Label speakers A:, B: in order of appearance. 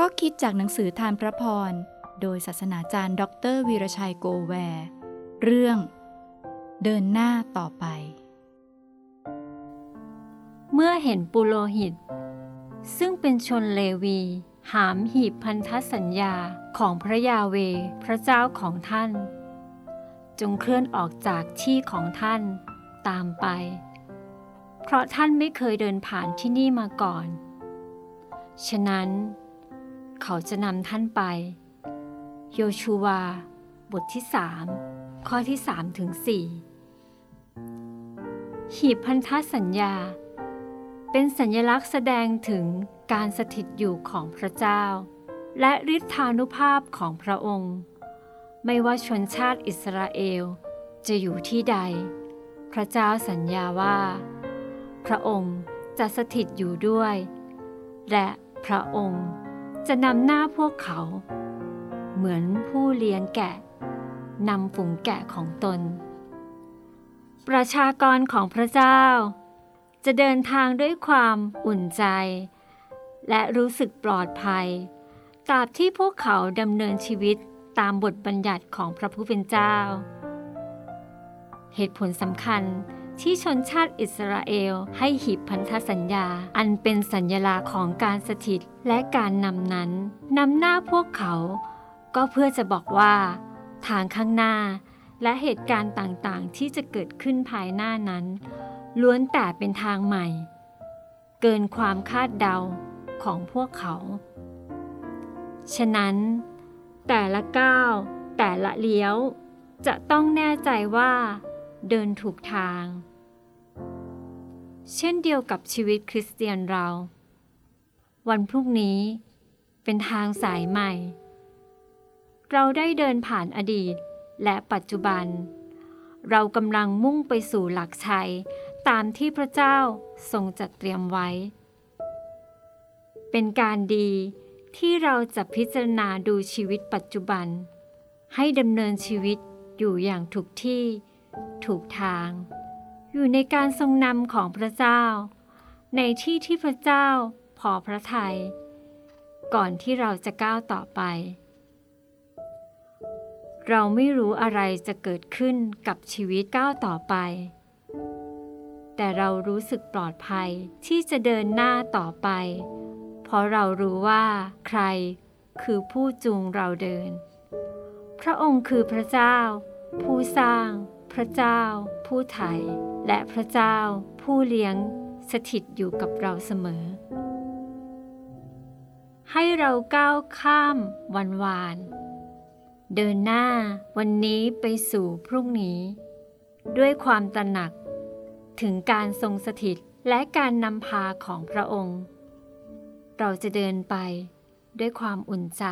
A: ข้อคิดจากหนังสือทานพระพร โดยศาสนาจารย์ ดรวีรชัยโกแวร์ เรื่อง เดินหน้าต่อไป
B: เมื่อเห็นปุโรหิต ซึ่งเป็นชนเลวี หามหีบพันธสัญญาของพระยาเวพระเจ้าของท่าน จงเคลื่อนออกจากที่ของท่านตามไป เพราะท่านไม่เคยเดินผ่านที่นี่มาก่อน ฉะนั้น เขาจะนำท่านไป โยชูวา บทที่สามข้อที่สามถึงสี่หีบพันธสัญญา เป็นสัญลักษณ์แสดงถึงการสถิตอยู่ของพระเจ้า และฤทธานุภาพของพระองค์ ไม่ว่าชนชาติอิสราเอลจะอยู่ที่ใด พระเจ้าสัญญาว่า พระองค์จะสถิตอยู่ด้วย และพระองค์ จะนำหน้าพวกเขา เหมือนผู้เลี้ยงแกะนำฝูงแกะของตน ประชากรของพระเจ้า จะเดินทางด้วยความอุ่นใจ และรู้สึกปลอดภัยตราบที่พวกเขาดำเนินชีวิตตามบทบัญญัติของพระผู้เป็นเจ้า เหตุผลสำคัญ ที่ชนชาติอิสราเอล ให้หีบพันธสัญญา อันเป็นสัญลักษณ์ของการสถิตและการนำนั้นนำหน้าพวกเขา ก็เพื่อจะบอกว่า ทางข้างหน้า และเหตุการณ์ต่างๆ ที่จะเกิดขึ้นภายหน้านั้น ล้วนแต่เป็นทางใหม่ เกินความคาดเดาของพวกเขา ฉะนั้น แต่ละก้าวแต่ละเลี้ยวจะต้องแน่ใจว่า เดินถูกทาง เช่นเดียวกับชีวิตคริสเตียนเรา วันพรุ่งนี้เป็นทางสายใหม่ เราได้เดินผ่านอดีตและปัจจุบัน เรากำลังมุ่งไปสู่หลักชัยตามที่พระเจ้าทรงจัดเตรียมไว้ เป็นการดีที่เราจะพิจารณาดูชีวิตปัจจุบัน ให้ดำเนินชีวิตอยู่อย่างถูกที่ ถูกทาง อยู่ในการทรงนำของพระเจ้า ในที่ที่พระเจ้าพอพระทยัยก่อนที่เราจะก้าวต่อไป เราไม่รู้อะไรจะเกิดขึ้นกับชีวิตก้าวต่อไป แต่เรารู้สึกปลอดภัยที่จะเดินหน้าต่อไป เพราะเรารู้ว่าใครคือผู้จูงเราเดิน พระองค์คือพระเจ้า ผู้สร้าง พระเจ้า ผู้ไถ่และพระเจ้า ผู้เลี้ยงสถิตอยู่กับเราเสมอ ให้เราก้าวข้ามวันวาน เดินหน้าวันนี้ไปสู่พรุ่งนี้ ด้วยความตระหนัก ถึงการทรงสถิตและการนำพาของพระองค์ เราจะเดินไปด้วยความอุ่นใจ